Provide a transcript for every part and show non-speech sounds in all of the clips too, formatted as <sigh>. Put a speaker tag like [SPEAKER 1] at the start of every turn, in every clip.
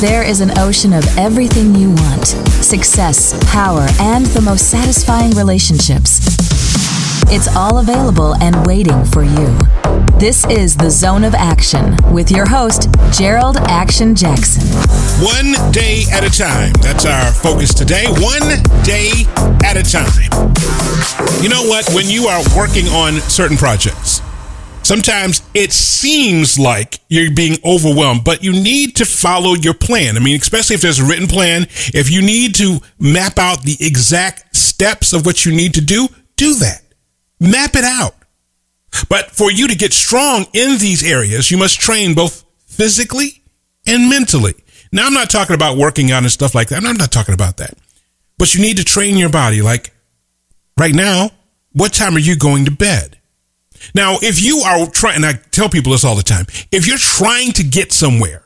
[SPEAKER 1] There is an ocean of everything you want success, power, and the most satisfying relationships. It's all available and waiting for you. This is the Zone of Action with your host, Gerald Action Jackson.
[SPEAKER 2] One day at a time. That's our focus today. One day at a time. You know what? When you are working on certain projects, sometimes it seems like you're being overwhelmed, but you need to follow your plan. I mean, especially if there's a written plan, if you need to map out the exact steps of what you need to do, do that. Map it out. But for you to get strong in these areas, you must train both physically and mentally. Now, I'm not talking about working out and stuff like that. I'm not talking about that. But you need to train your body. Like right now, what time are you going to bed? Now, if you are trying, and I tell people this all the time, if you're trying to get somewhere,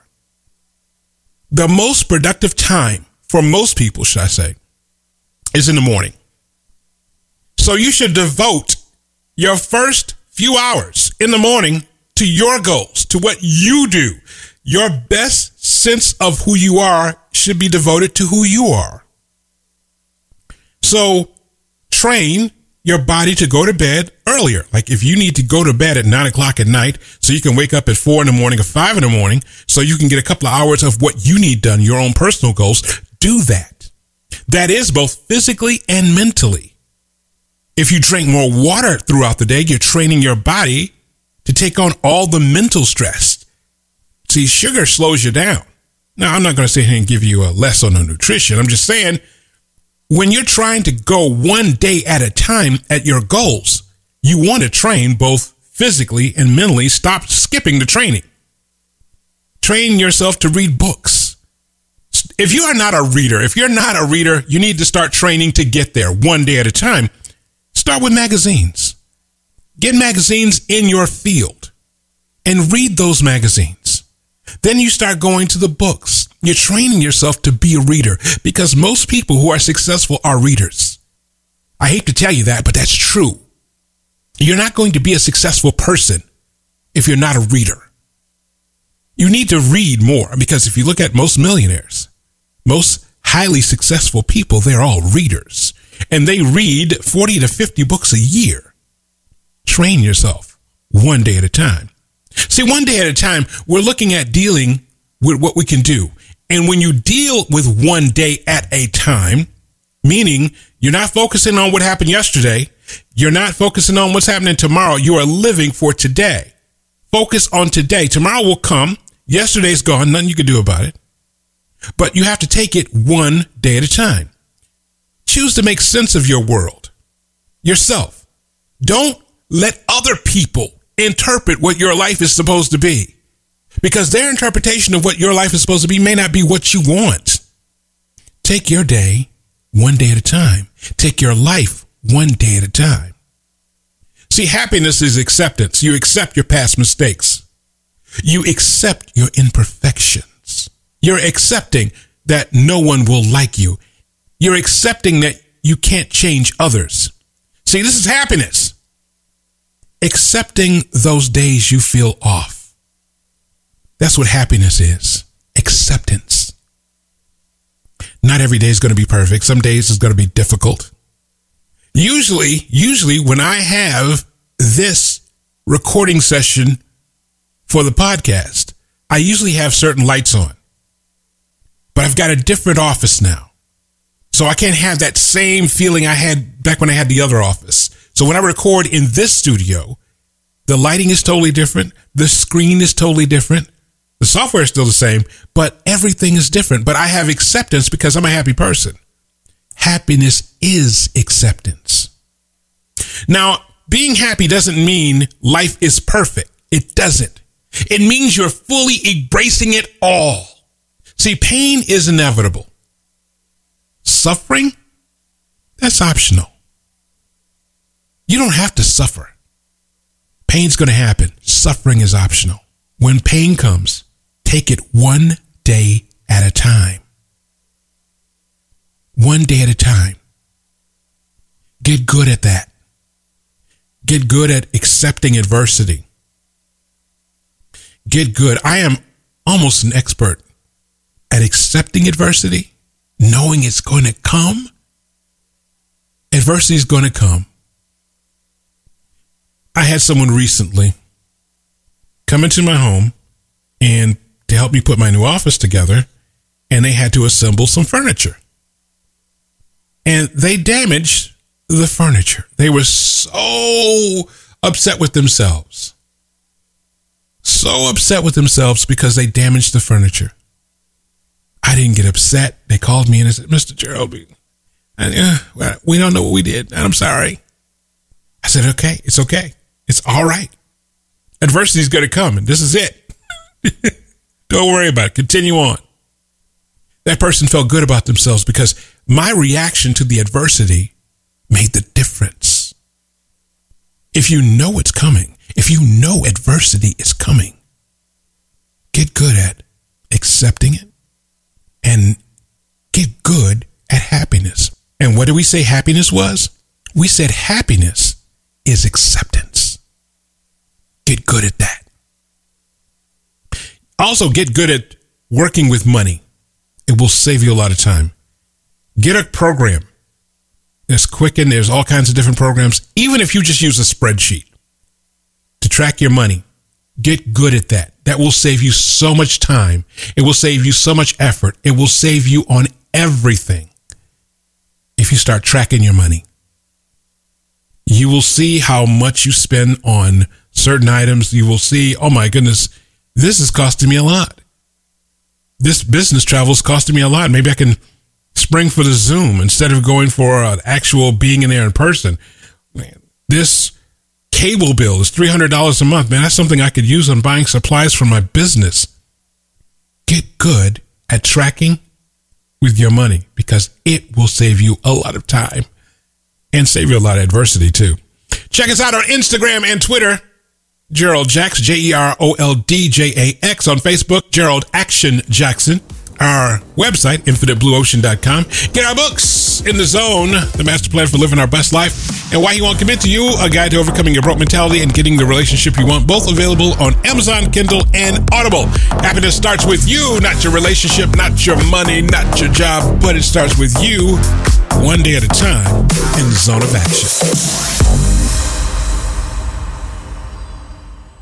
[SPEAKER 2] the most productive time for most people, should I say, is in the morning. So you should devote your first few hours in the morning to your goals, to what you do. Your best sense of who you are should be devoted to who you are. So train your body to go to bed earlier. Like if you need to go to bed at nine o'clock at night so you can wake up at four in the morning or five in the morning so you can get a couple of hours of what you need done, your own personal goals, do that. That is both physically and mentally. If you drink more water throughout the day, you're training your body to take on all the mental stress. See, sugar slows you down. Now, I'm not going to sit here and give you a lesson on nutrition. I'm just saying when you're trying to go one day at a time at your goals, you want to train both physically and mentally. Stop skipping the training. Train yourself to read books. If you are not a reader, if you're not a reader, you need to start training to get there one day at a time. Start with magazines. Get magazines in your field and read those magazines. Then you start going to the books. You're training yourself to be a reader because most people who are successful are readers. I hate to tell you that, but that's true. You're not going to be a successful person if you're not a reader. You need to read more because if you look at most millionaires, most highly successful people, they're all readers and they read 40 to 50 books a year. Train yourself one day at a time. See, one day at a time, we're looking at dealing with what we can do. And when you deal with one day at a time, meaning you're not focusing on what happened yesterday, you're not focusing on what's happening tomorrow, you are living for today. Focus on today. Tomorrow will come. Yesterday's gone. Nothing you can do about it. But you have to take it one day at a time. Choose to make sense of your world, yourself. Don't let other people interpret what your life is supposed to be because their interpretation of what your life is supposed to be may not be what you want. Take your day one day at a time. Take your life one day at a time. See, happiness is acceptance. You accept your past mistakes. You accept your imperfections. You're accepting that no one will like you. You're accepting that you can't change others. See, this is happiness. Accepting those days you feel off that's what happiness is acceptance. Not every day is going to be perfect. Some days is going to be difficult. Usually, usually when I have this recording session for the podcast, I usually have certain lights on. But I've got a different office now. So I can't have that same feeling I had back when I had the other office. So when I record in this studio, the lighting is totally different. The screen is totally different. The software is still the same, but everything is different. But I have acceptance because I'm a happy person. Happiness is acceptance. Now, being happy doesn't mean life is perfect. It doesn't. It means you're fully embracing it all. See, pain is inevitable. Suffering, that's optional. You don't have to suffer. Pain's going to happen. Suffering is optional. When pain comes, Take it one day at a time. One day at a time. Get good at that. Get good at accepting adversity. Get good. I am almost an expert at accepting adversity, knowing it's going to come, adversity is going to come. I had someone recently come into my home and to help me put my new office together, and they had to assemble some furniture. And they damaged the furniture. They were so upset with themselves. So upset with themselves because they damaged the furniture. I didn't get upset. They called me and they said, Mr. Gerald, uh, we don't know what we did, and I'm sorry. I said, okay, it's okay. It's all right. Adversity is going to come, and this is it. <laughs> don't worry about it. Continue on. That person felt good about themselves because my reaction to the adversity made the difference. If you know it's coming, if you know adversity is coming, get good at accepting it and get good at happiness. And what did we say happiness was? We said happiness is acceptance. Get good at that. Also, get good at working with money. It will save you a lot of time. Get a program. There's Quicken, there's all kinds of different programs. Even if you just use a spreadsheet to track your money, get good at that. That will save you so much time. It will save you so much effort. It will save you on everything if you start tracking your money. You will see how much you spend on certain items. You will see, oh my goodness, this is costing me a lot. This business travel is costing me a lot. Maybe I can spring for the Zoom instead of going for an actual being in there in person. Man, this cable bill is $300 a month. Man, that's something I could use on buying supplies for my business. Get good at tracking with your money because it will save you a lot of time and save you a lot of adversity too. Check us out on Instagram and Twitter. Jerold Jax, J E R O L D J A X on Facebook, Gerald Action Jackson our website, infiniteblueocean.com. Get our books, In the Zone, The Master Plan for Living Our Best Life, and Why He Won't Commit to You, A Guide to Overcoming Your Broke Mentality and Getting the Relationship You Want, both available on Amazon, Kindle, and Audible. Happiness starts with you, not your relationship, not your money, not your job, but it starts with you, one day at a time, in the zone of action.